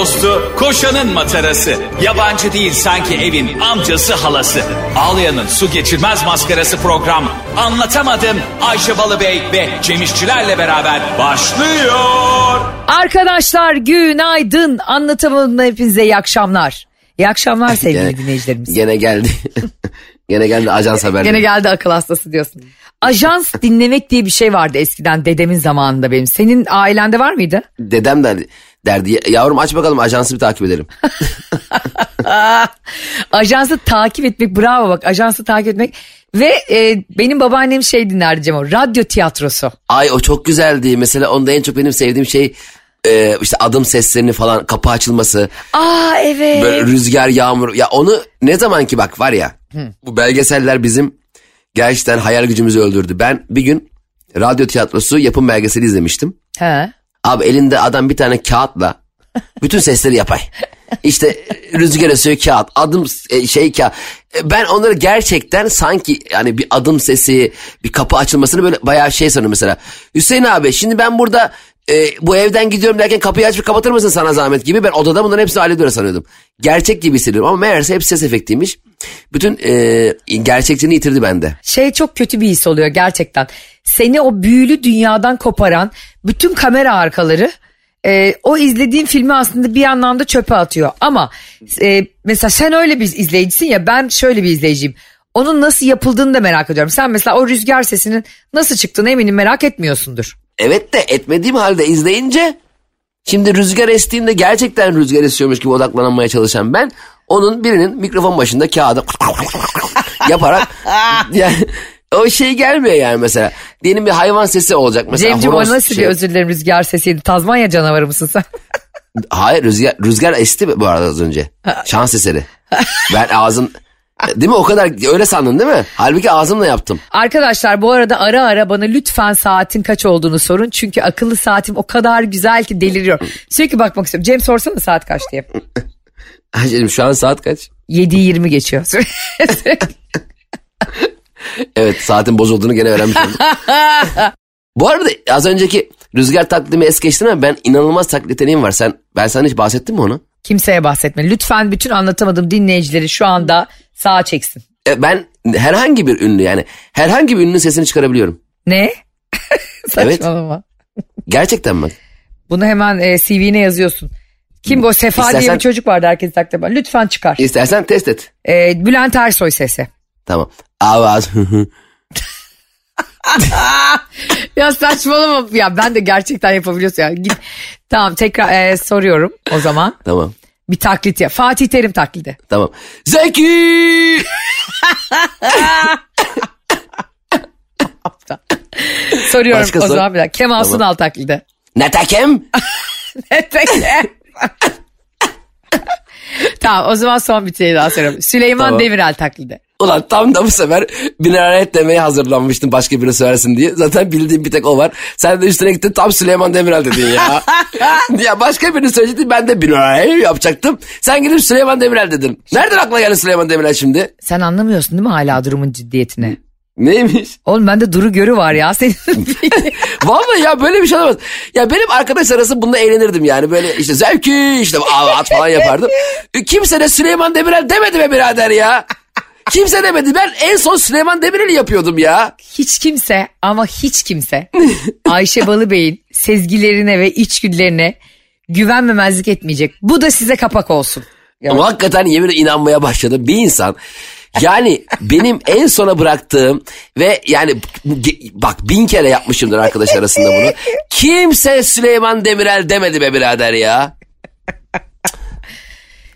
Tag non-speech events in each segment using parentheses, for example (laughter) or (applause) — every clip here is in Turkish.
dostu, koşanın matarası. Yabancı değil sanki evin amcası halası. Ağlayan'ın su geçirmez maskarası program. Anlatamadım Ayşe Balıbey ve Cemişçilerle beraber başlıyor. Arkadaşlar günaydın. Anlatamadım hepinize iyi akşamlar. İyi akşamlar (laughs) sevgili Gene- dinleyicilerimiz. Gene geldi. (laughs) Gene geldi ajans haberleri. Gene geldi akıl hastası diyorsun. Ajans dinlemek diye bir şey vardı eskiden dedemin zamanında benim. Senin ailende var mıydı? Dedem derdi, derdi yavrum aç bakalım ajansı bir takip edelim. (laughs) Ajansı takip etmek bravo bak ajansı takip etmek. Ve e, benim babaannem şey dinlerdi Cem o radyo tiyatrosu. Ay o çok güzeldi. Mesela onda en çok benim sevdiğim şey e, işte adım seslerini falan kapı açılması. Aa evet. Böyle rüzgar yağmur. Ya onu ne zaman ki bak var ya bu belgeseller bizim gerçekten hayal gücümüzü öldürdü. Ben bir gün radyo tiyatrosu yapım belgeseli izlemiştim. He. Abi elinde adam bir tane kağıtla bütün sesleri yapay. İşte rüzgar esiyor kağıt, adım e, şey kağıt. E, Ben onları gerçekten sanki yani bir adım sesi, bir kapı açılmasını böyle bayağı şey sanıyorum mesela. Hüseyin abi şimdi ben burada e, bu evden gidiyorum derken kapıyı açıp kapatır mısın sana zahmet gibi. Ben odada bunların hepsini hallediyorum sanıyordum. Gerçek gibi hissediyorum ama meğerse hepsi ses efektiymiş. Bütün e, gerçekçiliğini yitirdi bende. Şey çok kötü bir his oluyor gerçekten. Seni o büyülü dünyadan koparan bütün kamera arkaları e, o izlediğin filmi aslında bir anlamda çöpe atıyor. Ama e, mesela sen öyle bir izleyicisin ya ben şöyle bir izleyiciyim. Onun nasıl yapıldığını da merak ediyorum. Sen mesela o rüzgar sesinin nasıl çıktığını eminim merak etmiyorsundur. Evet de etmediğim halde izleyince şimdi rüzgar estiğinde gerçekten rüzgar esiyormuş gibi odaklanmaya çalışan ben onun birinin mikrofon başında kağıdı (laughs) yaparak (laughs) yani o şey gelmiyor yani mesela. Diyelim bir hayvan sesi olacak mesela. Cemciğim o nasıl şey- bir özür dilerim rüzgar sesiydi. Tazmanya canavarı mısın sen? Hayır rüzgar, rüzgar esti bu arada az önce. Şans eseri. Ben ağzım değil mi o kadar öyle sandın değil mi? Halbuki ağzımla yaptım. Arkadaşlar bu arada ara ara bana lütfen saatin kaç olduğunu sorun. Çünkü akıllı saatim o kadar güzel ki deliriyorum. Sürekli bakmak istiyorum. Cem sorsana saat kaç diye. (laughs) Ayşe'cim şu an saat kaç? 7.20 geçiyor. (laughs) Evet saatin bozulduğunu gene öğrenmiş oldum. (laughs) Bu arada az önceki rüzgar taklidimi es geçtin ama ben inanılmaz taklit yeteneğim var. Sen, ben sana hiç bahsettim mi onu? Kimseye bahsetme. Lütfen bütün anlatamadığım dinleyicileri şu anda sağa çeksin. E, ben herhangi bir ünlü yani herhangi bir ünlünün sesini çıkarabiliyorum. Ne? (laughs) Saçmalama. Gerçekten bak. Bunu hemen e, CV'ne yazıyorsun. Kim bu? Sefa diye İstersen- bir çocuk vardı herkes eden. Lütfen çıkar. İstersen test et. E, Bülent Ersoy sesi. Tamam. Avaz. (laughs) Ya saçmalama. Ya ben de gerçekten yapabiliyorsun ya. Git. Tamam tekrar e, soruyorum o zaman. tamam. Bir taklit ya. Fatih Terim taklidi. Tamam. Zeki! Soruyorum Başka o sor. zaman bir dakika. Kemal Tamam. Sunal taklidi. Netakem? Peki. (laughs) (laughs) tamam o zaman son bir şey daha soruyorum. Süleyman Tamam. Demirel taklidi. Ulan tam da bu sefer binaret demeye hazırlanmıştım başka birini söylesin diye. Zaten bildiğim bir tek o var. Sen de üstüne gittin tam Süleyman Demirel dedin ya. (laughs) ya başka birini söyledi ben de binaret yapacaktım. Sen gidip Süleyman Demirel dedin. Nereden aklına geldi Süleyman Demirel şimdi? Sen anlamıyorsun değil mi hala durumun ciddiyetini? Neymiş? Oğlum bende duru görü var ya senin. (laughs) (laughs) Vallahi ya böyle bir şey olamaz. Ya benim arkadaş arası bunda eğlenirdim yani. Böyle işte zevki işte at falan yapardım. Kimse de Süleyman Demirel demedi be birader ya. Kimse demedi. Ben en son Süleyman Demirel'i yapıyordum ya. hiç kimse ama hiç kimse (laughs) Ayşe Balıbey'in sezgilerine ve içgüdülerine güvenmemezlik etmeyecek. Bu da size kapak olsun. Ama hakikaten yemin inanmaya başladım. Bir insan yani benim en sona bıraktığım ve yani bak bin kere yapmışımdır arkadaş arasında bunu. (laughs) Kimse Süleyman Demirel demedi be birader ya.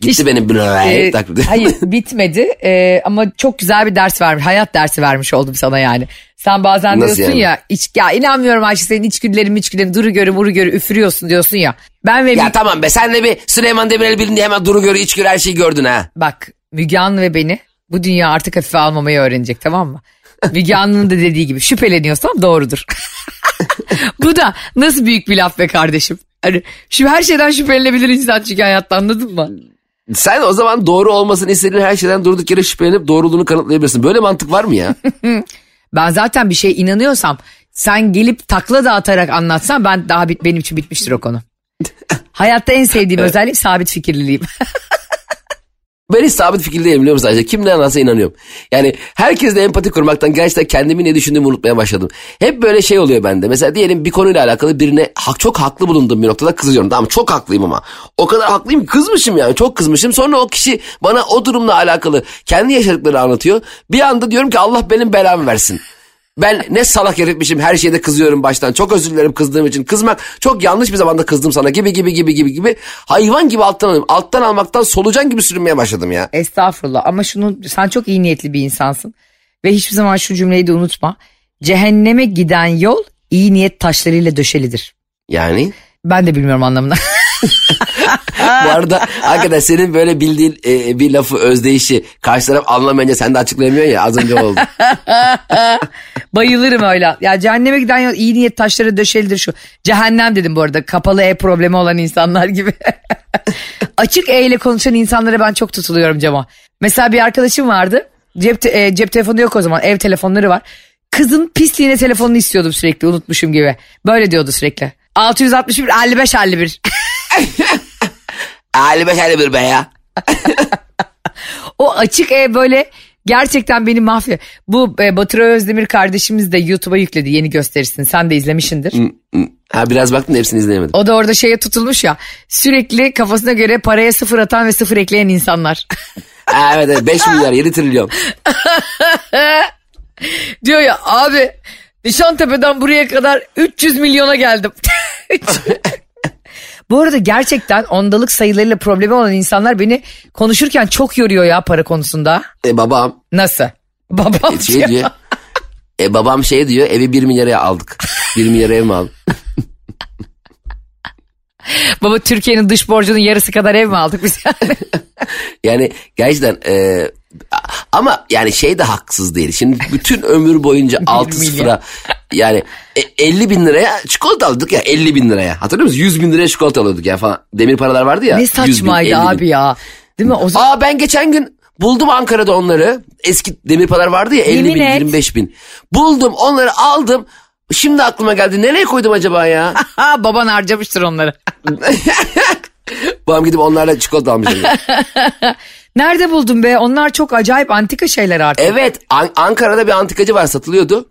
Gitti İşte, benim Ee, taklidi. hayır (laughs) bitmedi Ee, ama çok güzel bir ders vermiş. Hayat dersi vermiş oldum sana yani. Sen bazen Nasıl diyorsun yani? ya iç, ya inanmıyorum Ayşe senin içgüdülerin içgüdülerin duru görü muru görü üfürüyorsun diyorsun ya. Ben ve Ya Mü- tamam be sen de bir Süleyman Demirel bilin diye hemen duru görü iç görü her şeyi gördün ha. bak Müge Anlı ve beni bu dünya artık hafife almamayı öğrenecek tamam mı? Müge Anlı'nın da dediği gibi şüpheleniyorsam doğrudur. (laughs) bu da nasıl büyük bir laf be kardeşim. Hani şu her şeyden şüphelenebilir insan çünkü hayatta anladın mı? Sen o zaman doğru olmasını istediğin her şeyden durduk yere şüphelenip doğruluğunu kanıtlayabilirsin. Böyle mantık var mı ya? (laughs) Ben zaten bir şey inanıyorsam sen gelip takla da atarak anlatsan ben daha bit, benim için bitmiştir o konu. (laughs) Hayatta en sevdiğim özellik sabit fikirliliğim. (laughs) Ben hiç sabit fikirli değilim biliyor musun Ayşe? Kim ne anlatsa inanıyorum. Yani herkesle empati kurmaktan gerçekten kendimi ne düşündüğümü unutmaya başladım. Hep böyle şey oluyor bende. Mesela diyelim bir konuyla alakalı birine hak, çok haklı bulunduğum bir noktada kızıyorum. Tamam çok haklıyım ama. O kadar haklıyım ki kızmışım yani çok kızmışım. Sonra o kişi bana o durumla alakalı kendi yaşadıklarını anlatıyor. Bir anda diyorum ki Allah benim belamı versin. Ben ne salak herifmişim her şeyde kızıyorum baştan. Çok özür dilerim kızdığım için. Kızmak çok yanlış bir zamanda kızdım sana gibi gibi gibi gibi gibi. Hayvan gibi alttan alıyorum. Alttan almaktan solucan gibi sürünmeye başladım ya. Estağfurullah ama şunu sen çok iyi niyetli bir insansın. Ve hiçbir zaman şu cümleyi de unutma. Cehenneme giden yol iyi niyet taşlarıyla döşelidir. Yani Ben de bilmiyorum anlamını. (laughs) (laughs) bu arada hakikaten senin böyle bildiğin e, bir lafı özdeyişi karşı taraf anlamayınca sen de açıklayamıyorsun ya az önce oldu. (laughs) Bayılırım öyle. Ya cehenneme giden yol iyi niyet taşları döşelidir şu. Cehennem dedim bu arada. Kapalı E problemi olan insanlar gibi. (laughs) Açık E ile konuşan insanlara ben çok tutuluyorum Cema. Mesela bir arkadaşım vardı. Cep, te- e, cep telefonu yok o zaman. Ev telefonları var. Kızın pisliğine telefonunu istiyordum sürekli unutmuşum gibi. Böyle diyordu sürekli. 661 55 51. (laughs) 55 51 be ya. o açık E böyle gerçekten beni mahvediyor. Bu e, Batıra Özdemir kardeşimiz de YouTube'a yükledi yeni gösterisini. Sen de izlemişsindir. Ha biraz baktım da hepsini izleyemedim. O da orada şeye tutulmuş ya. Sürekli kafasına göre paraya sıfır atan ve sıfır ekleyen insanlar. (laughs) Ha, evet evet 5 milyar 7 trilyon. (laughs) Diyor ya abi Nişantepe'den buraya kadar 300 milyona geldim. Bu arada gerçekten ondalık sayılarıyla problemi olan insanlar beni konuşurken çok yoruyor ya para konusunda. E, babam Nasıl? (laughs) Babam şey diyor. diyor. (laughs) E, babam şey diyor evi 1 milyara aldık. 1 milyara ev mi aldın? Baba Türkiye'nin dış borcunun yarısı kadar ev mi aldık biz yani? (laughs) Yani gerçekten e, ama yani şey de haksız değil. Şimdi bütün (laughs) ömür boyunca 6 milyar. sıfıra yani e, 50 bin liraya çikolata aldık ya 50 bin liraya. Hatırlıyor musun? 100 bin liraya çikolata alıyorduk ya falan. Demir paralar vardı ya. ne 100 bin, 50 saçmaydı bin. abi ya. Değil mi? O zaman Aa ben geçen gün buldum Ankara'da onları. Eski demir paralar vardı ya 50 Yemin bin et. 25 bin. Buldum onları aldım. Şimdi aklıma geldi. Nereye koydum acaba ya? (laughs) Baban harcamıştır onları. (laughs) (laughs) Babam gidip onlarla çikolata almış. (laughs) Nerede buldun be? Onlar çok acayip antika şeyler artık. evet An- Ankara'da bir antikacı var satılıyordu.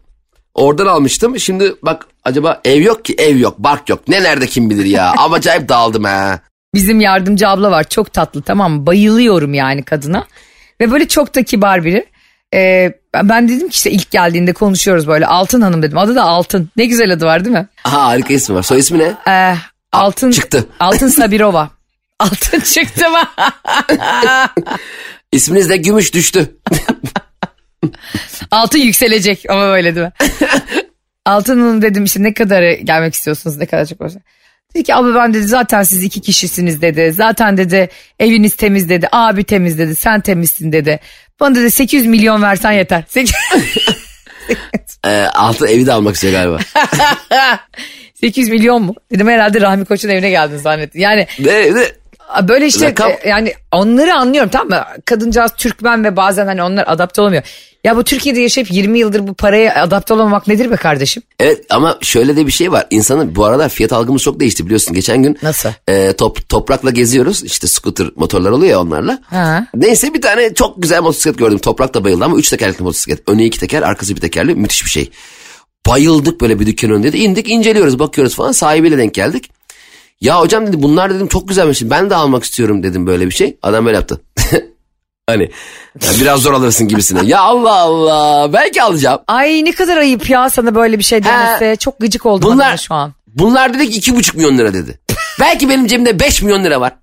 Oradan almıştım. Şimdi bak acaba ev yok ki ev yok bark yok. Ne nerede kim bilir ya. Ama (laughs) acayip dağıldım ha. Bizim yardımcı abla var çok tatlı tamam mı? Bayılıyorum yani kadına. Ve böyle çok da kibar biri. Ee, ben- dedim ki işte ilk geldiğinde konuşuyoruz böyle Altın Hanım dedim. Adı da Altın. Ne güzel adı var değil mi? Aha harika ismi var. Soy ismi ne? Ee, Altın çıktı. Altın (laughs) Sabirova. Altın çıktı mı? (laughs) İsminiz de Gümüş düştü. (laughs) Altın yükselecek ama böyle değil mi? Altın Hanım dedim işte ne kadar gelmek istiyorsunuz ne kadar çok olsa. Dedi ki abi ben dedi zaten siz iki kişisiniz dedi. Zaten dedi eviniz temiz dedi. Abi temiz dedi. Sen temizsin dedi. Bana dedi 800 milyon versen yeter. 800 Ee, altı evi de almak istiyor galiba. 800 milyon mu? Dedim herhalde Rahmi Koç'un evine geldin zannettim. Yani ne, ne? böyle işte Rakam- e, yani onları anlıyorum tamam mı? Kadıncağız Türkmen ve bazen hani onlar adapte olamıyor. Ya bu Türkiye'de yaşayıp 20 yıldır bu paraya adapte olamamak nedir be kardeşim? Evet ama şöyle de bir şey var. İnsanın bu aralar fiyat algımız çok değişti biliyorsun. Geçen gün Nasıl? e, top, toprakla geziyoruz. İşte scooter motorlar oluyor ya onlarla. Ha. Neyse bir tane çok güzel motosiklet gördüm. Toprak da bayıldı ama üç tekerlekli motosiklet. Önü iki teker arkası bir tekerli müthiş bir şey. Bayıldık böyle bir dükkanın önünde de indik inceliyoruz bakıyoruz falan sahibiyle denk geldik. Ya hocam dedi bunlar dedim çok güzelmiş ben de almak istiyorum dedim böyle bir şey. Adam böyle yaptı. (laughs) hani ya biraz zor alırsın gibisine. Ya Allah Allah belki alacağım. Ay ne kadar ayıp ya sana böyle bir şey demesi. Çok gıcık oldum Bunlar- şu an. Bunlar dedik iki buçuk milyon lira dedi. belki benim cebimde beş milyon lira var.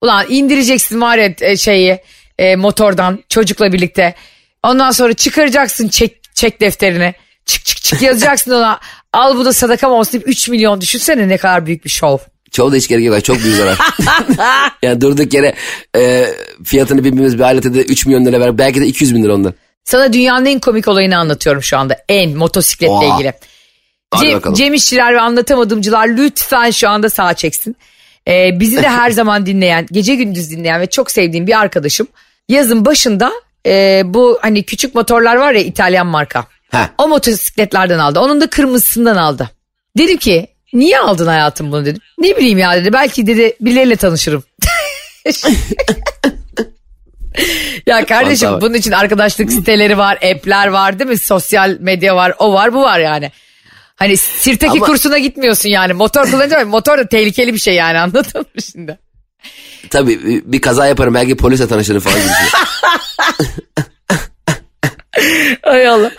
Ulan indireceksin var ya e, şeyi e, motordan çocukla birlikte. Ondan sonra çıkaracaksın çek, çek defterini. Çık çık çık yazacaksın ona. Al bu da sadakam olsun deyip 3 milyon düşünsene ne kadar büyük bir şov. Çoğu da hiç gerek yok. Çok büyük zarar. (laughs) yani durduk yere e, fiyatını bilmemiz bir alete de 3 milyon lira ver. Belki de 200 bin lira ondan. Sana dünyanın en komik olayını anlatıyorum şu anda. En motosikletle Oha. ilgili. Hadi Cem, bakalım. Cem İşçiler ve anlatamadımcılar lütfen şu anda sağ çeksin. Ee, bizi de her (laughs) zaman dinleyen, gece gündüz dinleyen ve çok sevdiğim bir arkadaşım yazın başında e, bu hani küçük motorlar var ya İtalyan marka. Ha. O motosikletlerden aldı. Onun da kırmızısından aldı. Dedim ki Niye aldın hayatım bunu dedim. Ne bileyim ya dedi. Belki dedi birileriyle tanışırım. (laughs) ya kardeşim Vallahi. bunun için arkadaşlık siteleri var, app'ler var değil mi? Sosyal medya var, o var, bu var yani. Hani sirteki Ama- kursuna gitmiyorsun yani. Motor kullanınca motor da tehlikeli bir şey yani anladın mı şimdi? Tabii bir- bir kaza yaparım belki polisle tanışırım falan gibi. (laughs) Ay Allah.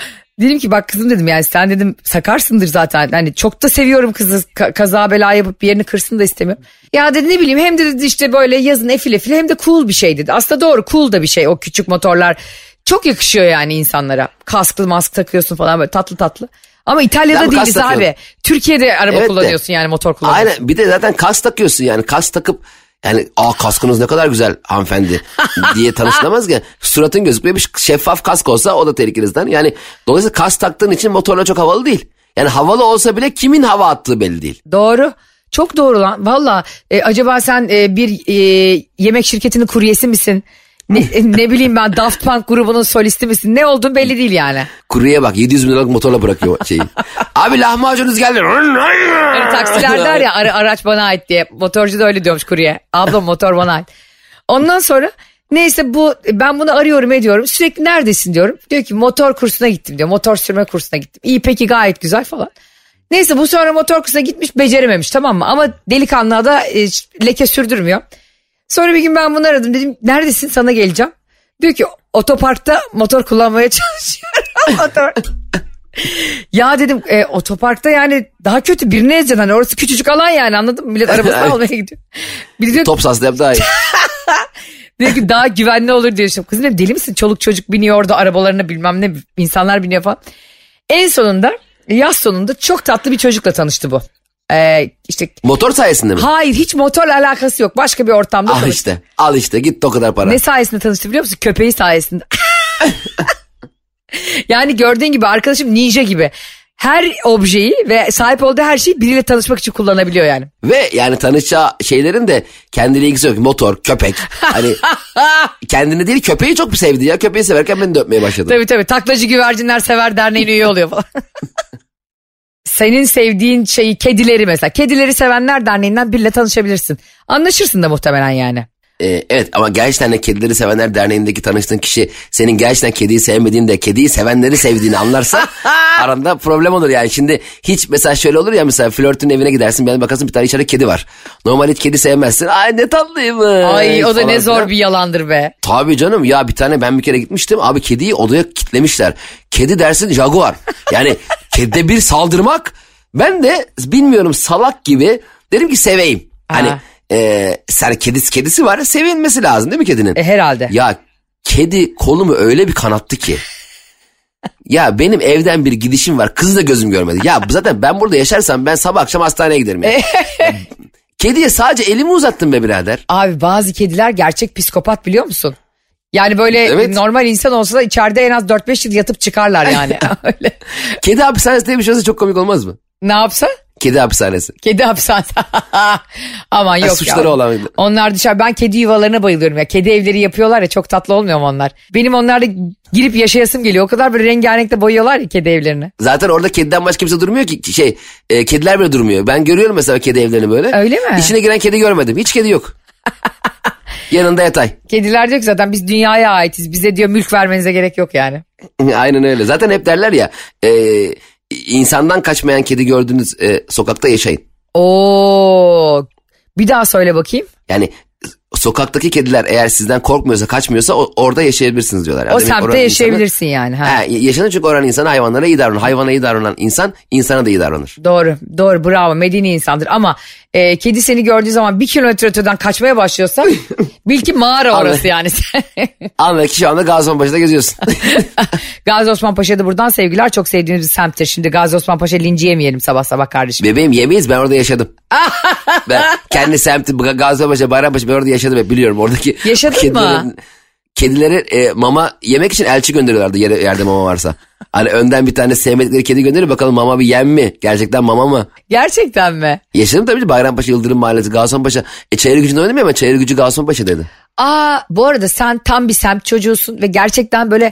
Dedim ki bak kızım dedim yani sen dedim sakarsındır zaten. Hani çok da seviyorum kızı Ka- kaza bela yapıp bir yerini kırsın da istemiyorum. Ya dedi ne bileyim hem de dedi işte böyle yazın efil efil hem de cool bir şey dedi. Aslında doğru cool da bir şey o küçük motorlar. Çok yakışıyor yani insanlara. Kasklı mask takıyorsun falan böyle tatlı tatlı. Ama İtalya'da değiliz abi. Türkiye'de araba Evet de. kullanıyorsun yani motor kullanıyorsun. Aynen bir de zaten kas takıyorsun yani kas takıp yani aa kaskınız ne kadar güzel hanımefendi (laughs) diye tanışılamaz ki. Suratın gözükmüyor bir şeffaf kask olsa o da tehlikelisden. Yani dolayısıyla kas taktığın için motorla çok havalı değil. Yani havalı olsa bile kimin hava attığı belli değil. Doğru. Çok doğru lan. Valla e, acaba sen e, bir e, yemek şirketinin kuryesi misin? Ne, e, ne bileyim ben Daft Punk grubunun solisti misin? Ne olduğun belli değil yani. Kuruya bak 700 bin liralık motorla bırakıyor şeyi. Abi lahmacunuz geldi. Hani taksilerde var ya ara- araç bana ait diye. Motorcu da öyle diyormuş kurye. Abla motor bana ait. Ondan sonra neyse bu ben bunu arıyorum ediyorum. Sürekli neredesin diyorum. Diyor ki motor kursuna gittim diyor. Motor sürme kursuna gittim. İyi peki gayet güzel falan. Neyse bu sonra motor kursuna gitmiş becerememiş tamam mı? Ama delikanlığa da e, leke sürdürmüyor. Sonra bir gün ben bunu aradım dedim neredesin sana geleceğim. Diyor ki otoparkta motor kullanmaya (laughs) çalışıyorum. (laughs) motor. Ya dedim e, otoparkta yani daha kötü birine ezeceksin. Hani orası küçücük alan yani anladın mı? Millet (laughs) arabasını almaya gidiyor. Bir diyor, Top saslı yap daha iyi. diyor ki daha güvenli olur diyor. Şimdi Kızım dedim, deli misin? Çoluk çocuk biniyor orada arabalarına bilmem ne insanlar biniyor falan. En sonunda yaz sonunda çok tatlı bir çocukla tanıştı bu. Ee, işte Motor sayesinde mi? hayır hiç motorla alakası yok. Başka bir ortamda Al tanıştı. işte. Al işte git o kadar para. Ne sayesinde tanıştı biliyor musun? Köpeği sayesinde. (laughs) yani gördüğün gibi arkadaşım ninja gibi. Her objeyi ve sahip olduğu her şeyi biriyle tanışmak için kullanabiliyor yani. Ve yani tanışacağı şeylerin de kendiyle ilgisi yok. Motor, köpek. Hani (laughs) kendini değil köpeği çok sevdi ya. Köpeği severken beni de öpmeye başladı. Tabii tabii taklacı güvercinler sever derneğine üye oluyor falan. (laughs) Senin sevdiğin şeyi kedileri mesela. Kedileri sevenler derneğinden biriyle tanışabilirsin. Anlaşırsın da muhtemelen yani. Ee, evet ama gerçekten de Kedileri Sevenler Derneği'ndeki tanıştığın kişi senin gerçekten kediyi sevmediğini de kediyi sevenleri sevdiğini anlarsa (laughs) aranda problem olur yani. Şimdi hiç mesela şöyle olur ya mesela flörtün evine gidersin bir bakarsın bir tane içeride kedi var. Normal hiç kedi sevmezsin. Ay ne tatlıymış. Ay o da falan ne zor filan. bir yalandır be. Tabii canım ya bir tane ben bir kere gitmiştim abi kediyi odaya kitlemişler. Kedi dersin jaguar. Yani (laughs) kedide bir saldırmak ben de bilmiyorum salak gibi dedim ki seveyim. Hani Ha. E, sen kedisi kedisi var sevilmesi lazım değil mi kedinin? E, herhalde. Ya kedi kolumu öyle bir kanattı ki. (laughs) ya benim evden bir gidişim var kızı da gözüm görmedi. Ya zaten ben burada yaşarsam ben sabah akşam hastaneye giderim. ya. Kediye sadece elimi uzattım be birader. Abi bazı kediler gerçek psikopat biliyor musun? Yani böyle Evet. normal insan olsa da içeride en az 4-5 yıl yatıp çıkarlar yani. (laughs) (laughs) Öyle. Kedi hapishanesi diye bir şey olsa çok komik olmaz mı? Ne yapsa? Kedi hapishanesi. Kedi hapishanesi. (laughs) Aman yok suçları ya. olan- Onlar dışarı ben kedi yuvalarına bayılıyorum ya. Kedi evleri yapıyorlar ya çok tatlı olmuyor mu onlar? Benim onlarla girip yaşayasım geliyor. O kadar böyle rengarenkte boyuyorlar ya kedi evlerini. Zaten orada kediden başka kimse durmuyor ki şey e, kediler bile durmuyor. Ben görüyorum mesela kedi evlerini böyle. Öyle mi? İçine giren kedi görmedim. Hiç kedi yok. (laughs) Yanında yatay. Kediler diyor ki zaten biz dünyaya aitiz. Bize diyor mülk vermenize gerek yok yani. (laughs) Aynen öyle. Zaten hep derler ya e, insandan kaçmayan kedi gördüğünüz e, sokakta yaşayın. Oo. Bir daha söyle bakayım. Yani sokaktaki kediler eğer sizden korkmuyorsa kaçmıyorsa o- orada yaşayabilirsiniz diyorlar. O semtte yaşayabilirsin yani. Ha. Insanı, ha, yaşanır çünkü oranın insanı hayvanlara iyi davranır. Hayvana iyi davranan insan insana da iyi davranır. Doğru doğru bravo medeni insandır ama e, kedi seni gördüğü zaman bir kilometre öteden kaçmaya başlıyorsa (laughs) bil ki mağara orası yani. (laughs) Anla ki şu anda Gaziantep'te geziyorsun. Gazi Osman (laughs) buradan sevgiler çok sevdiğimiz bir semttir. Şimdi Gazi Osman Paşa linci yemeyelim sabah sabah kardeşim. Bebeğim yemeyiz ben orada yaşadım. ben kendi semti Gazipaşa Bayrampaşa ben orada yaşadım hep biliyorum. Oradaki Yaşadın kedilerin- mı? Kedileri e, mama yemek için elçi gönderiyorlardı yere, yerde mama varsa. Hani önden bir tane sevmedikleri kedi gönderiyor bakalım mama bir yem mi? Gerçekten mama mı? Gerçekten mi? Yaşadım tabii Bayrampaşa Yıldırım Mahallesi Gazipaşa. E çayır gücünde oynadım ya ama çayır gücü Gazipaşa dedi. Aa bu arada sen tam bir semt çocuğusun ve gerçekten böyle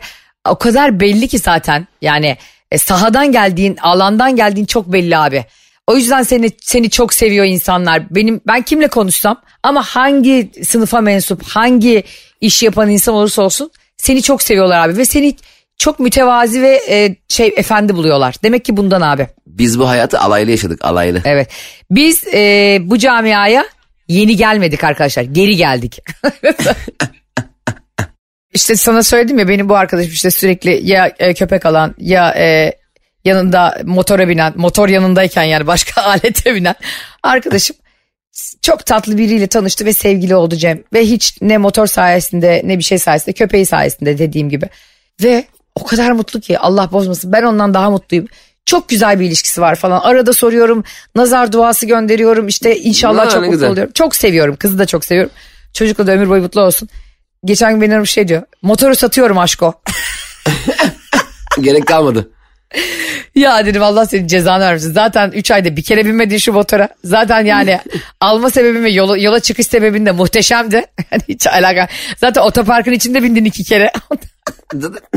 o kadar belli ki zaten yani e, sahadan geldiğin alandan geldiğin çok belli abi. O yüzden seni seni çok seviyor insanlar. Benim ben kimle konuşsam ama hangi sınıfa mensup, hangi iş yapan insan olursa olsun seni çok seviyorlar abi ve seni çok mütevazi ve e, şey efendi buluyorlar. Demek ki bundan abi. Biz bu hayatı alaylı yaşadık alaylı. Evet. Biz e, bu camiaya yeni gelmedik arkadaşlar. Geri geldik. (laughs) işte sana söyledim ya benim bu arkadaşım işte sürekli ya e, köpek alan ya e, yanında motora binen motor yanındayken yani başka (laughs) alete binen arkadaşım çok tatlı biriyle tanıştı ve sevgili oldu Cem. Ve hiç ne motor sayesinde ne bir şey sayesinde köpeği sayesinde dediğim gibi. Ve o kadar mutlu ki Allah bozmasın ben ondan daha mutluyum. Çok güzel bir ilişkisi var falan. Arada soruyorum nazar duası gönderiyorum işte inşallah Ha, çok mutlu güzel. oluyorum. Çok seviyorum kızı da çok seviyorum. Çocukla da ömür boyu mutlu olsun. Geçen gün beni aramış şey diyor. Motoru satıyorum aşko. (laughs) Gerek kalmadı. Ya dedim Allah senin cezanı vermesin. Zaten 3 ayda bir kere binmedin şu motora. Zaten yani (laughs) alma sebebim ve yola, yola çıkış sebebin de muhteşemdi. (laughs) Yani hiç alaka. Zaten otoparkın içinde bindin iki kere.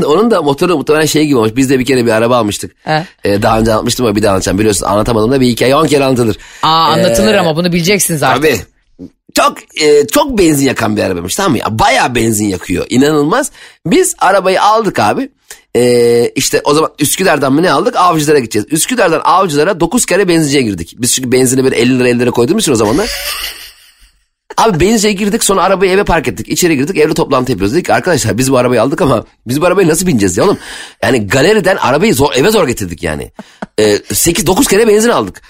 Onun da motoru muhtemelen şey gibi olmuş. Biz de bir kere bir araba almıştık. He. Ee, daha önce anlatmıştım ama bir daha anlatacağım. Biliyorsun anlatamadım da bir hikaye 10 kere anlatılır. Aa anlatılır Ee, ama bunu bileceksiniz artık. Tabii. Çok e, çok benzin yakan bir arabaymış tamam mı? Ya, bayağı benzin yakıyor. İnanılmaz. Biz arabayı aldık abi. E, işte o zaman Üsküdar'dan mı ne aldık? Avcılara gideceğiz. Üsküdar'dan Avcılara 9 kere benzinciye girdik. Biz çünkü benzini böyle 50 lira 50 lira koyduğumuz için o zamanlar. (laughs) Abi benzinciye girdik sonra arabayı eve park ettik. İçeri girdik evde toplantı yapıyoruz. Dedik arkadaşlar biz bu arabayı aldık ama biz bu arabayı nasıl bineceğiz ya oğlum? Yani galeriden arabayı zor, eve zor getirdik yani. Ee, 8-9 kere benzin aldık.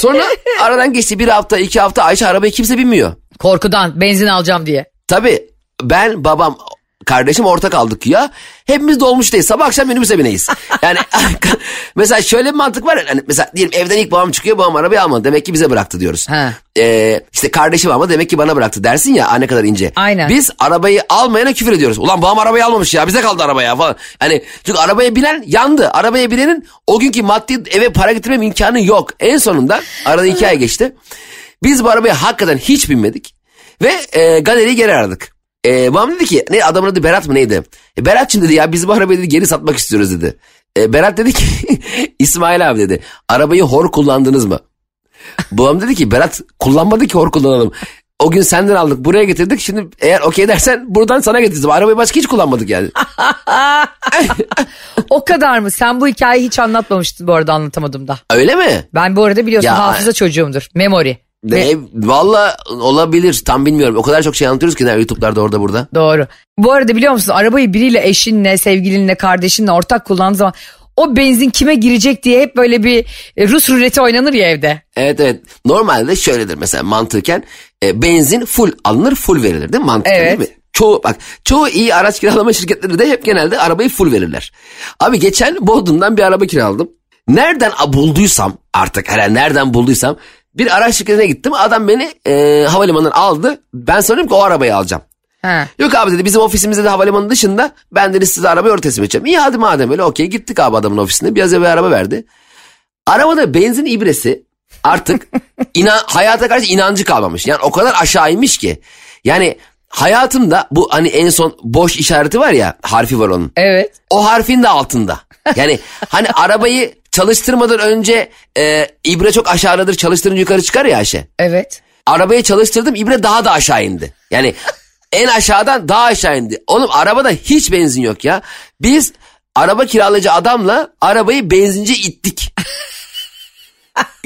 Sonra aradan geçti bir hafta iki hafta Ayşe arabayı kimse binmiyor. Korkudan benzin alacağım diye. Tabii ben babam kardeşim ortak aldık ya. Hepimiz dolmuştayız. Sabah akşam minibüse bineyiz. Yani (laughs) mesela şöyle bir mantık var. Hani mesela diyelim evden ilk babam çıkıyor. Babam arabayı almadı. Demek ki bize bıraktı diyoruz. He. Ee, işte kardeşim ama demek ki bana bıraktı dersin ya "Aa, ne kadar ince. Aynen. Biz arabayı almayana küfür ediyoruz. Ulan babam arabayı almamış ya bize kaldı araba ya falan. Hani çünkü arabaya binen yandı. Arabaya binenin o günkü maddi eve para getirmem imkanı yok. En sonunda arada iki ay geçti. Biz bu arabaya hakikaten hiç binmedik. Ve e, galeriyi geri aradık. E, babam dedi ki ne adamın adı Berat mı neydi? E, Berat'cığım dedi ya biz bu arabayı dedi, geri satmak istiyoruz dedi. E, Berat dedi ki (laughs) İsmail abi dedi arabayı hor kullandınız mı? Babam dedi ki Berat kullanmadı ki hor kullanalım. O gün senden aldık buraya getirdik şimdi eğer okey dersen buradan sana getirdim. Arabayı başka hiç kullanmadık yani. (laughs) O kadar mı? Sen bu hikayeyi hiç anlatmamıştın bu arada anlatamadım da. Öyle mi? Ben bu arada biliyorsun Ya- hafıza çocuğumdur. Memory. Ne, valla olabilir tam bilmiyorum. O kadar çok şey anlatıyoruz ki ne, YouTube'larda orada burada. Doğru. Bu arada biliyor musun arabayı biriyle eşinle, sevgilinle, kardeşinle ortak kullandığı zaman o benzin kime girecek diye hep böyle bir e, Rus ruleti oynanır ya evde. Evet evet. Normalde şöyledir mesela mantıken e, benzin full alınır full verilir değil mi mantıken Evet. değil mi? Çoğu bak çoğu iyi araç kiralama şirketleri de hep genelde arabayı full verirler. Abi geçen Bodrum'dan bir araba kiraladım. Nereden bulduysam artık herhalde nereden bulduysam bir araç şirketine gittim. Adam beni e, havalimanından aldı. Ben sanıyorum ki o arabayı alacağım. Ha. Yok abi dedi bizim ofisimizde de havalimanı dışında ben dedi size arabayı oraya teslim edeceğim. İyi hadi madem öyle okey gittik abi adamın ofisine biraz evvel araba verdi. Arabada benzin ibresi artık (laughs) inan, hayata karşı inancı kalmamış. Yani o kadar aşağı inmiş ki. Yani hayatımda bu hani en son boş işareti var ya harfi var onun. Evet. O harfin de altında. Yani hani arabayı çalıştırmadan önce e, ibre çok aşağıdadır çalıştırınca yukarı çıkar ya Ayşe. Evet. Arabayı çalıştırdım ibre daha da aşağı indi. Yani (laughs) en aşağıdan daha aşağı indi. Oğlum arabada hiç benzin yok ya. Biz araba kiralayıcı adamla arabayı benzinci ittik. (laughs)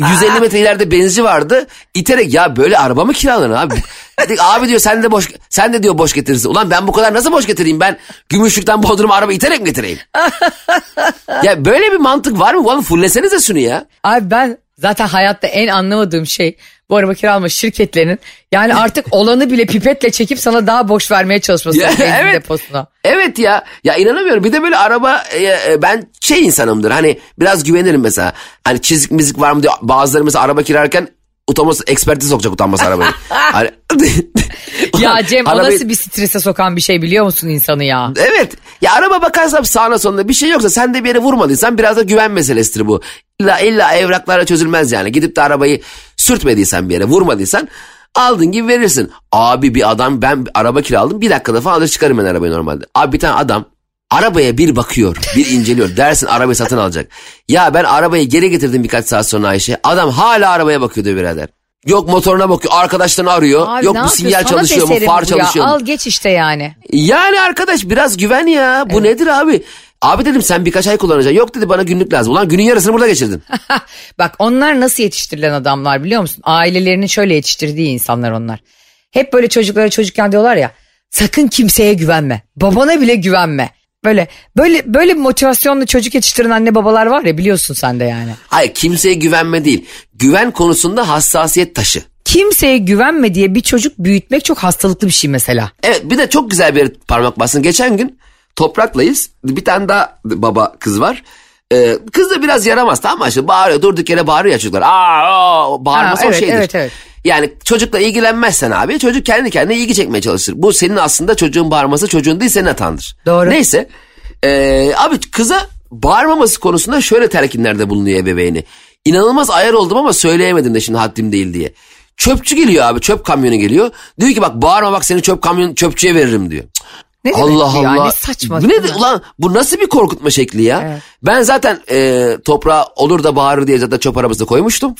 150 metre ileride benzinci vardı. İterek ya böyle araba mı kiralanır abi? Dedik abi diyor sen de boş sen de diyor boş getirirsin. Ulan ben bu kadar nasıl boş getireyim ben Gümüşlük'ten Bodrum'a araba iterek mi getireyim? (laughs) ya böyle bir mantık var mı? Oğlum fullesenize şunu ya. Abi ben zaten hayatta en anlamadığım şey bu araba kiralama şirketlerinin yani artık olanı bile pipetle çekip sana daha boş vermeye çalışması Ya, evet. deposuna. Evet ya ya inanamıyorum bir de böyle araba e, e, ben şey insanımdır hani biraz güvenirim mesela hani çizik mizik var mı diyor bazıları mesela araba kirarken utanması ekspertize sokacak utanması arabayı. (laughs) Hani- Ya Cem o Arabayı- nasıl bir strese sokan bir şey biliyor musun insanı ya? Evet ya araba bakarsam sağına sonuna bir şey yoksa sen de bir yere vurmadıysan biraz da güven meselesidir bu. İlla, illa evraklarla çözülmez yani gidip de arabayı sürtmediysen bir yere vurmadıysan aldın gibi verirsin. Abi bir adam ben araba kiraladım bir dakikada falan alır çıkarım ben arabayı normalde. Abi bir tane adam arabaya bir bakıyor, bir inceliyor. Dersin arabayı satın alacak. Ya ben arabayı geri getirdim birkaç saat sonra Ayşe. Adam hala arabaya bakıyordu birader. Yok motoruna bakıyor, arkadaşlarını arıyor. Abi Yok ne bu sinyal Sanat çalışıyor mu, far mi bu ya? çalışıyor mu? Al geç işte yani. Yani arkadaş biraz güven ya. Bu nedir abi? Abi dedim sen birkaç ay kullanacaksın. Yok dedi bana günlük lazım. Ulan günün yarısını burada geçirdin. (laughs) Bak onlar nasıl yetiştirilen adamlar biliyor musun? Ailelerinin şöyle yetiştirdiği insanlar onlar. Hep böyle çocuklara çocukken diyorlar ya sakın kimseye güvenme. Babana bile güvenme. Böyle böyle böyle bir motivasyonla çocuk yetiştiren anne babalar var ya biliyorsun sen de yani. Hayır kimseye güvenme değil. Güven konusunda hassasiyet taşı. Kimseye güvenme diye bir çocuk büyütmek çok hastalıklı bir şey mesela. Evet bir de çok güzel bir parmak bastın. Geçen gün topraklayız. Bir tane daha baba kız var. Ee, kız da biraz yaramaz tamam mı? İşte bağırıyor durduk yere bağırıyor ya çocuklar. Aa, aa bağırması Ha, o evet, şeydir. evet, evet. Yani çocukla ilgilenmezsen abi çocuk kendi kendine ilgi çekmeye çalışır. Bu senin aslında çocuğun bağırması çocuğun değil senin hatandır. Doğru. Neyse ee, abi kıza bağırmaması konusunda şöyle telkinlerde bulunuyor ebeveyni. İnanılmaz ayar oldum ama söyleyemedim de şimdi haddim değil diye. Çöpçü geliyor abi çöp kamyonu geliyor. Diyor ki bak bağırma bak seni çöp kamyon çöpçüye veririm diyor. Cık, Ne demek Allah ya? Allah. Ne saçma Bu nedir mi? ulan bu nasıl bir korkutma şekli ya? Evet. Ben zaten e, toprağa olur da bağırır diye zaten çöp arabasına koymuştum.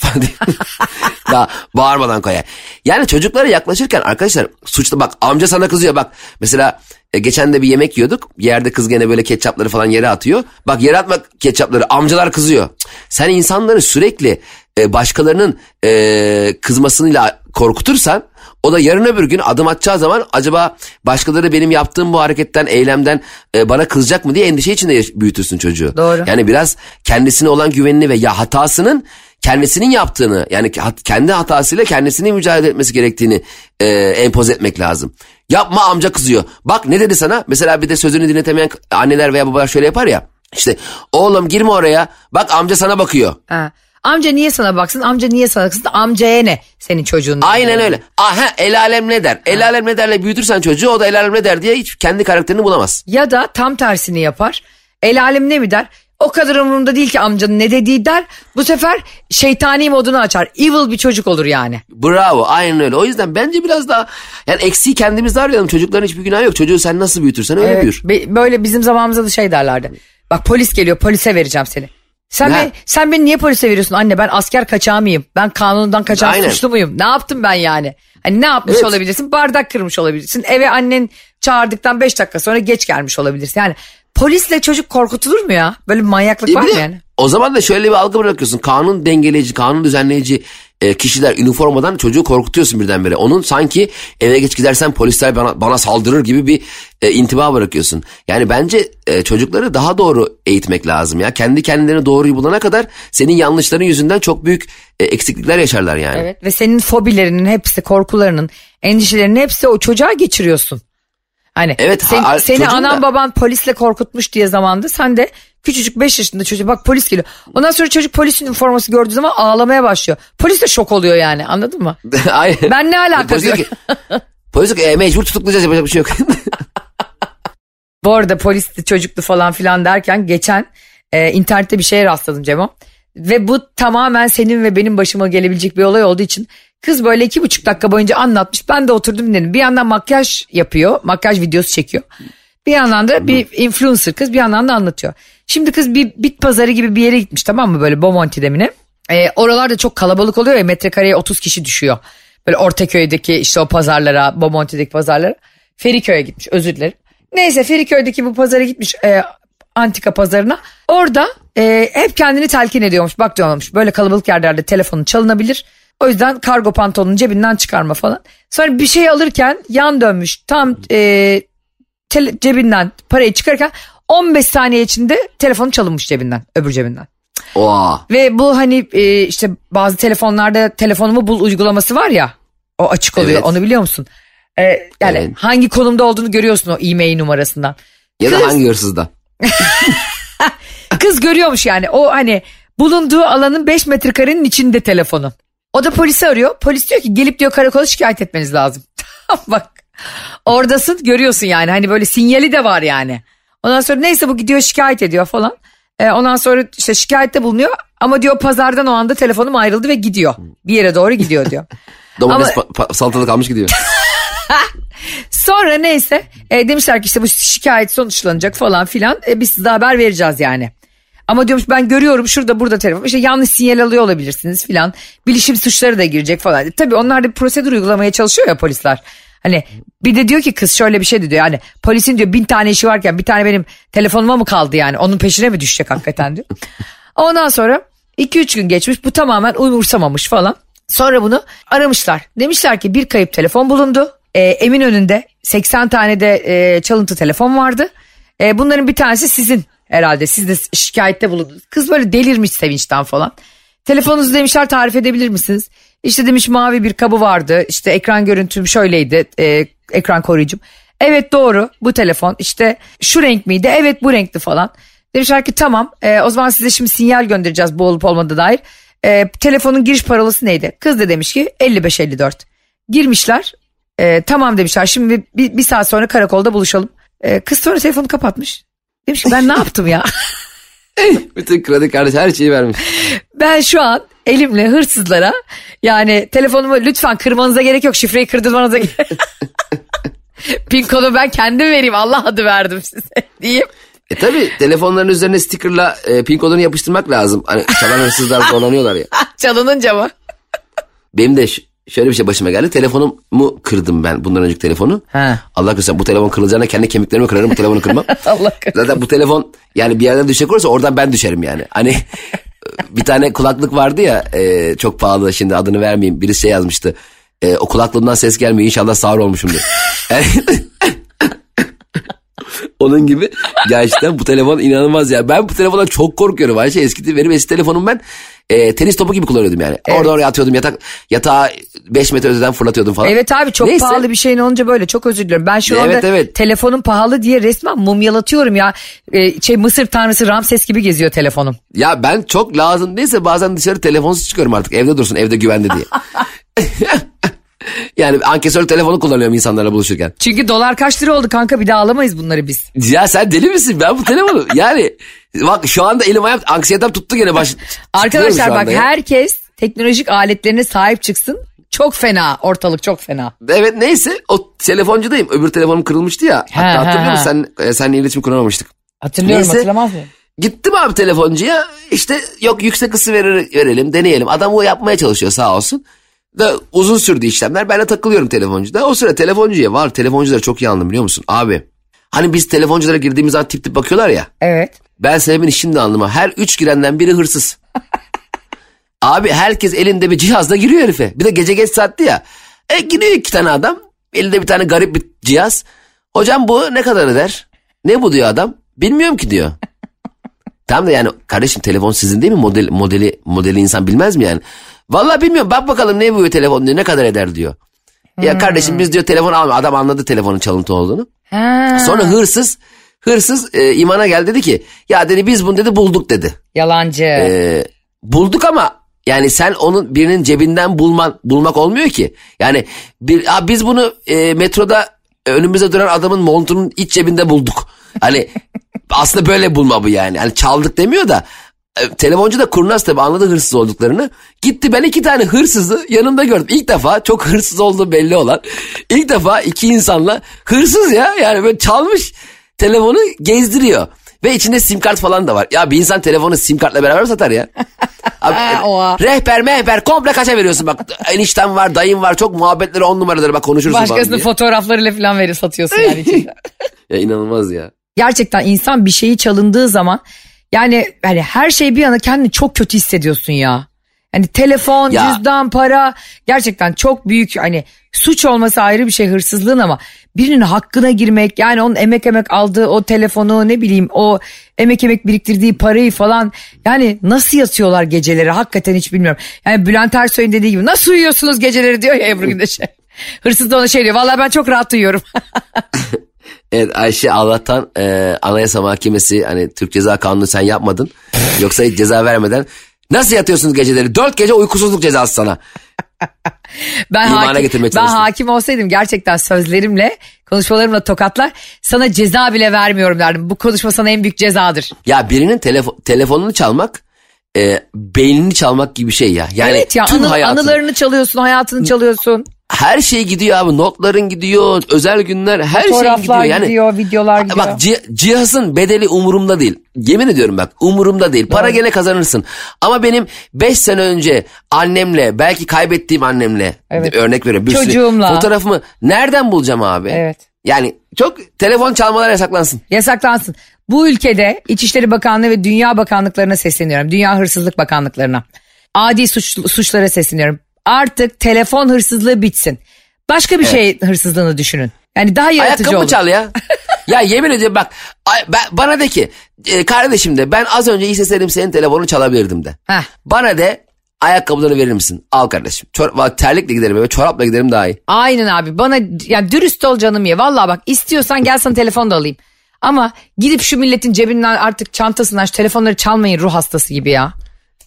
(laughs) Daha bağırmadan koyar. Yani çocuklara yaklaşırken arkadaşlar suçlu bak amca sana kızıyor bak. Mesela e, geçen de bir yemek yiyorduk. Yerde kız gene böyle ketçapları falan yere atıyor. Bak yere atma ketçapları amcalar kızıyor. Sen insanları sürekli e, başkalarının e, kızmasıyla korkutursan o da yarın öbür gün adım atacağı zaman acaba başkaları benim yaptığım bu hareketten, eylemden e, bana kızacak mı diye endişe içinde büyütürsün çocuğu. Doğru. Yani biraz kendisine olan güvenini ve ya hatasının kendisinin yaptığını yani kendi hatasıyla kendisini mücadele etmesi gerektiğini e, empoze etmek lazım. Yapma amca kızıyor. Bak ne dedi sana? Mesela bir de sözünü dinletemeyen anneler veya babalar şöyle yapar ya. İşte oğlum girme oraya. Bak amca sana bakıyor. Ha. Amca niye sana baksın? Amca niye sana baksın? Amcaya ne senin çocuğun? Aynen öyle. Aha el alem ne der? El alem ne derle büyütürsen çocuğu o da el alem ne der diye hiç kendi karakterini bulamaz. Ya da tam tersini yapar. El alem ne mi der? O kadar umurumda değil ki amcanın ne dediği der. Bu sefer şeytani modunu açar. Evil bir çocuk olur yani. Bravo aynen öyle. O yüzden bence biraz daha yani eksiği kendimizde arayalım. Çocukların hiçbir günahı yok. Çocuğu sen nasıl büyütürsen öyle Evet, büyür. be- böyle bizim zamanımızda da şey derlerdi. Bak polis geliyor polise vereceğim seni. Sen, Ne? beni, sen beni niye polise veriyorsun anne ben asker kaçağı mıyım? Ben kanundan kaçan Aynen. suçlu muyum? Ne yaptım ben yani? Hani ne yapmış Evet. olabilirsin? Bardak kırmış olabilirsin. Eve annen çağırdıktan 5 dakika sonra geç gelmiş olabilirsin. Yani polisle çocuk korkutulur mu ya? Böyle bir manyaklık E var mı yani? O zaman da şöyle bir algı bırakıyorsun. Kanun dengeleyici, kanun düzenleyici e, kişiler üniformadan çocuğu korkutuyorsun birdenbire. Onun sanki eve geç gidersen polisler bana, bana saldırır gibi bir e, intiba bırakıyorsun. Yani bence e, çocukları daha doğru eğitmek lazım ya. Kendi kendilerine doğruyu bulana kadar senin yanlışların yüzünden çok büyük e, eksiklikler yaşarlar yani. Evet ve senin fobilerinin hepsi, korkularının, endişelerinin hepsi o çocuğa geçiriyorsun. Hani Evet, sen- ha- seni anan da- baban polisle korkutmuş diye zamanda sen de küçücük 5 yaşında çocuk bak polis geliyor. Ondan sonra çocuk polis üniforması gördüğü zaman ağlamaya başlıyor. Polis de şok oluyor yani anladın mı? (laughs) Aynen. Ben ne alaka Polis diyor ki, polis ki, "E, mecbur tutuklayacağız yapacak bir şey yok. (laughs) Bu arada polisti çocuklu falan filan derken geçen e, internette bir şeye rastladım Cemo. Ve bu tamamen senin ve benim başıma gelebilecek bir olay olduğu için kız böyle iki buçuk dakika boyunca anlatmış. Ben de oturdum dinledim. Bir yandan makyaj yapıyor, makyaj videosu çekiyor. Bir yandan da bir influencer kız bir yandan da anlatıyor. Şimdi kız bir bit pazarı gibi bir yere gitmiş tamam mı böyle Bomonti'de mi ne? E, oralarda çok kalabalık oluyor ya metrekareye 30 kişi düşüyor. Böyle Ortaköy'deki işte o pazarlara, Bomonti'deki pazarlara. Feriköy'e gitmiş özür dilerim. Neyse Feriköy'deki bu pazara gitmiş e, antika pazarına. Orada e, hep kendini telkin ediyormuş. Bak diyormuş böyle kalabalık yerlerde telefonun çalınabilir. O yüzden kargo pantolonun cebinden çıkarma falan. Sonra bir şey alırken yan dönmüş. Tam e, tele- cebinden parayı çıkarırken 15 saniye içinde telefonu çalınmış cebinden öbür cebinden. Oha. Ve bu hani e, işte bazı telefonlarda telefonumu bul uygulaması var ya o açık oluyor Evet. onu biliyor musun? E, yani Evet. hangi konumda olduğunu görüyorsun o e-mail numarasından. Ya da Kız- hangi hırsızda? (laughs) Kız görüyormuş yani o hani bulunduğu alanın 5 metrekarenin içinde telefonu. O da polisi arıyor. Polis diyor ki gelip diyor karakola şikayet etmeniz lazım. (laughs) Bak oradasın görüyorsun yani hani böyle sinyali de var yani. Ondan sonra neyse bu gidiyor şikayet ediyor falan. Ee, ondan sonra işte şikayette bulunuyor ama diyor pazardan o anda telefonum ayrıldı ve gidiyor. Bir yere doğru gidiyor diyor. (laughs) Domates Ama- pa- pa- salatalık almış gidiyor. (laughs) Sonra neyse e, demişler ki işte bu şikayet sonuçlanacak falan filan e, biz size haber vereceğiz yani. Ama diyormuş ben görüyorum şurada burada telefon işte yanlış sinyal alıyor olabilirsiniz filan. Bilişim suçları da girecek falan. Tabii onlar da bir prosedür uygulamaya çalışıyor ya polisler. Hani bir de diyor ki kız şöyle bir şey de diyor yani polisin diyor bin tane işi varken bir tane benim telefonuma mı kaldı yani onun peşine mi düşecek hakikaten diyor. (laughs) Ondan sonra 2-3 gün geçmiş bu tamamen umursamamış falan. Sonra bunu aramışlar. Demişler ki bir kayıp telefon bulundu. E, Eminönü'nde 80 tane de e, çalıntı telefon vardı. E, bunların bir tanesi sizin herhalde. Siz de şikayette bulundunuz. Kız böyle delirmiş sevinçten falan. Telefonunuzu demişler tarif edebilir misiniz? İşte demiş mavi bir kabı vardı. İşte ekran görüntüm şöyleydi. E, ekran koruyucum. Evet doğru bu telefon. İşte şu renk miydi? Evet bu renkti falan. Demişler ki tamam e, o zaman size şimdi sinyal göndereceğiz bu olup olmadığı dair. E, telefonun giriş parolası neydi? Kız da demiş ki 55-54. Girmişler. E, tamam demişler şimdi bir, bir saat sonra karakolda buluşalım. E, kız sonra telefonu kapatmış. Demiş ki ben ne yaptım ya? (laughs) Bütün kredi kardeş her şeyi vermiş. Ben şu an elimle hırsızlara yani telefonumu lütfen kırmanıza gerek yok şifreyi kırdırmanıza gerek (laughs) Pin kodu ben kendim vereyim Allah adı verdim size (laughs) diyeyim. E tabi telefonların üzerine stickerla e, pin kodunu yapıştırmak lazım. Hani çalan hırsızlar zorlanıyorlar ya. Çalınınca mı? Benim de şöyle bir şey başıma geldi. Telefonumu kırdım ben bundan önceki telefonu. Ha. Allah korusun bu telefon kırılacağına kendi kemiklerimi kırarım bu telefonu kırmam. (laughs) Allah korusun. Zaten bu telefon yani bir yerden düşecek olursa oradan ben düşerim yani. Hani (laughs) bir tane kulaklık vardı ya e, çok pahalı şimdi adını vermeyeyim. Birisi şey yazmıştı. E, o kulaklığımdan ses gelmiyor inşallah sağır olmuşumdur. Yani- (laughs) (laughs) Onun gibi gerçekten bu telefon inanılmaz ya. Ben bu telefondan çok korkuyorum. Ayşe eski benim eski telefonum ben e, tenis topu gibi kullanıyordum yani. Evet. Orada oraya atıyordum yatak yatağı 5 metre öteden fırlatıyordum falan. Evet abi çok Neyse. pahalı bir şeyin olunca böyle çok özür diliyorum. Ben şu anda Evet, evet. telefonum pahalı diye resmen mumyalatıyorum ya. Ee, şey Mısır tanrısı Ramses gibi geziyor telefonum. Ya ben çok lazım değilse bazen dışarı telefonsuz çıkıyorum artık. Evde dursun evde güvende diye. (laughs) yani ankesör telefonu kullanıyorum insanlarla buluşurken. Çünkü dolar kaç lira oldu kanka bir daha alamayız bunları biz. Ya sen deli misin? Ben bu telefonu (laughs) yani bak şu anda elim ayağım anksiyetem tuttu gene baş. Arkadaşlar bak ya. herkes teknolojik aletlerine sahip çıksın. Çok fena ortalık çok fena. Evet neyse o telefoncudayım. Öbür telefonum kırılmıştı ya. Hatta Ha, ha, hatırlıyor musun? Sen, e, seninle iletişim kuramamıştık. Hatırlıyorum Neyse. hatırlamaz mıyım? Gittim abi telefoncuya işte yok yüksek ısı verir, verelim deneyelim. Adam o yapmaya çalışıyor sağ olsun. Da uzun sürdü işlemler. Ben de takılıyorum telefoncuda. O sıra telefoncuya var. Telefonculara çok iyi anladım biliyor musun? Abi hani biz telefonculara girdiğimiz zaman tip tip bakıyorlar ya. Evet. Ben sebebini şimdi anladım. Her üç girenden biri hırsız. (laughs) Abi herkes elinde bir cihazla giriyor herife. Bir de gece geç saatte ya. E giriyor iki tane adam. Elinde bir tane garip bir cihaz. Hocam bu ne kadar eder? Ne bu diyor adam? Bilmiyorum ki diyor. (laughs) Tamam da yani kardeşim telefon sizin değil mi? Model, modeli, modeli insan bilmez mi yani? Vallahi bilmiyorum bak bakalım ne bu telefon diyor ne kadar eder diyor. Ya kardeşim biz diyor telefon alma. Adam anladı telefonun çalıntı olduğunu. Ha. Sonra hırsız hırsız e, imana geldi dedi ki ya dedi biz bunu dedi bulduk dedi. Yalancı. E, bulduk ama yani sen onun birinin cebinden bulman bulmak olmuyor ki. Yani bir "Aa, biz bunu e, metroda önümüze duran adamın montunun iç cebinde bulduk. Hani (laughs) aslında böyle bulma bu yani. Hani çaldık demiyor da telefoncu da kurnaz tabii anladı hırsız olduklarını. Gitti ben iki tane hırsızı yanımda gördüm. İlk defa çok hırsız olduğu belli olan. ilk defa iki insanla hırsız ya yani böyle çalmış telefonu gezdiriyor. Ve içinde sim kart falan da var. Ya bir insan telefonu sim kartla beraber mi satar ya? (laughs) Abi, oha. rehber mehber komple kaça veriyorsun bak. Enişten var dayım var çok muhabbetleri on numaraları bak konuşursun Başkasının fotoğraflarıyla falan veri satıyorsun yani içinde. (laughs) Ya inanılmaz ya. Gerçekten insan bir şeyi çalındığı zaman yani hani her şey bir yana kendini çok kötü hissediyorsun ya. Hani telefon, Ya. cüzdan, para gerçekten çok büyük hani suç olması ayrı bir şey hırsızlığın ama birinin hakkına girmek yani onun emek emek aldığı o telefonu ne bileyim o emek emek biriktirdiği parayı falan yani nasıl yatıyorlar geceleri hakikaten hiç bilmiyorum. Yani Bülent Ersoy'un dediği gibi nasıl uyuyorsunuz geceleri diyor ya Ebru Gündeş'e. (laughs) Hırsız da ona şey diyor vallahi ben çok rahat uyuyorum. (laughs) Evet Ayşe Allah'tan e, Anayasa Mahkemesi hani Türk Ceza Kanunu sen yapmadın. (laughs) Yoksa hiç ceza vermeden nasıl yatıyorsunuz geceleri? Dört gece uykusuzluk cezası sana. (laughs) Ben İmana hakim, getirmeye ben hakim olsaydım gerçekten sözlerimle konuşmalarımla tokatlar sana ceza bile vermiyorum derdim. Bu konuşma sana en büyük cezadır. Ya birinin telefo- telefonunu çalmak e, beynini çalmak gibi bir şey ya. Yani evet ya tüm anı- hayatını, anılarını çalıyorsun hayatını çalıyorsun. Her şey gidiyor abi. Notların gidiyor, özel günler her şey gidiyor. Yani gidiyor, videolar gidiyor. Bak ci- cihazın bedeli umurumda değil. Yemin ediyorum bak umurumda değil. Para gene kazanırsın. Ama benim 5 sene önce annemle belki kaybettiğim annemle Evet. örnek veriyorum. bir sürü Çocuğumla. Fotoğrafımı nereden bulacağım abi? Evet. Yani çok telefon çalmalar yasaklansın. Yasaklansın. Bu ülkede İçişleri Bakanlığı ve Dünya Bakanlıklarına sesleniyorum. Dünya Hırsızlık Bakanlıklarına. Adi suç, suçlara sesleniyorum. Artık telefon hırsızlığı bitsin. Başka bir şey hırsızlığını düşünün. Yani daha yaratıcı Ayakkabı olun. çal ya. (laughs) ya yemin ediyorum bak ben, bana de ki e, kardeşim de ben az önce isteseydim senin telefonunu çalabilirdim de. Heh. Bana de ayakkabılarını verir misin? Al kardeşim. Çor- terlikle giderim eve çorapla giderim daha iyi. Aynen abi bana yani dürüst ol canım ya. Vallahi bak istiyorsan gel sana telefon da alayım. Ama gidip şu milletin cebinden artık çantasından şu telefonları çalmayın ruh hastası gibi ya.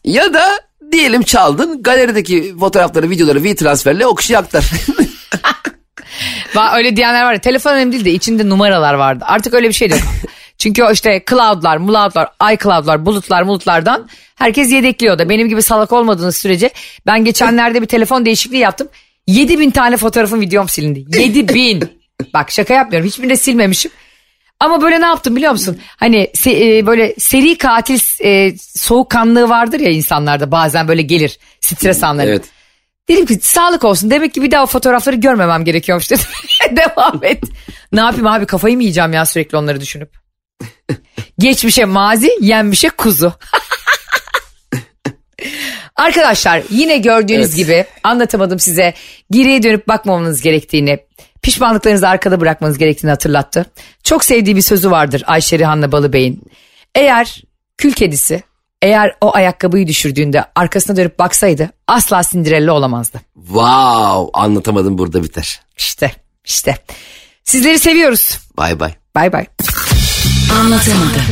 Ya da diyelim çaldın galerideki fotoğrafları videoları V-Transfer'le o kişiye aktar. (laughs) Öyle diyenler var ya telefon önemli değil de içinde numaralar vardı. Artık öyle bir şey de yok. (laughs) Çünkü o işte cloudlar, mulaudlar, iCloud'lar, bulutlar, bulutlardan herkes yedekliyor da. Benim gibi salak olmadığınız sürece ben geçenlerde bir telefon değişikliği yaptım. 7000 tane fotoğrafım videom silindi. 7000. (laughs) Bak şaka yapmıyorum. Hiçbirini de silmemişim. Ama böyle ne yaptım biliyor musun? Hani se- e, böyle seri katil e, soğukkanlığı vardır ya insanlarda bazen böyle gelir stres anları. evet. Dedim ki sağlık olsun demek ki bir daha o fotoğrafları görmemem gerekiyormuş (laughs) dedim. Devam et. Ne yapayım abi kafayı mı yiyeceğim ya sürekli onları düşünüp. (laughs) Geçmişe mazi yenmişe kuzu. (laughs) Arkadaşlar yine gördüğünüz Evet. gibi anlatamadım size geriye dönüp bakmamanız gerektiğini pişmanlıklarınızı arkada bırakmanız gerektiğini hatırlattı. Çok sevdiği bir sözü vardır Ayşe Rihanna Balıbey'in. Eğer kül kedisi eğer o ayakkabıyı düşürdüğünde arkasına dönüp baksaydı asla Cinderella olamazdı. Wow anlatamadım burada biter. İşte işte. Sizleri seviyoruz. Bay bay. Bay bay. Anlatamadım.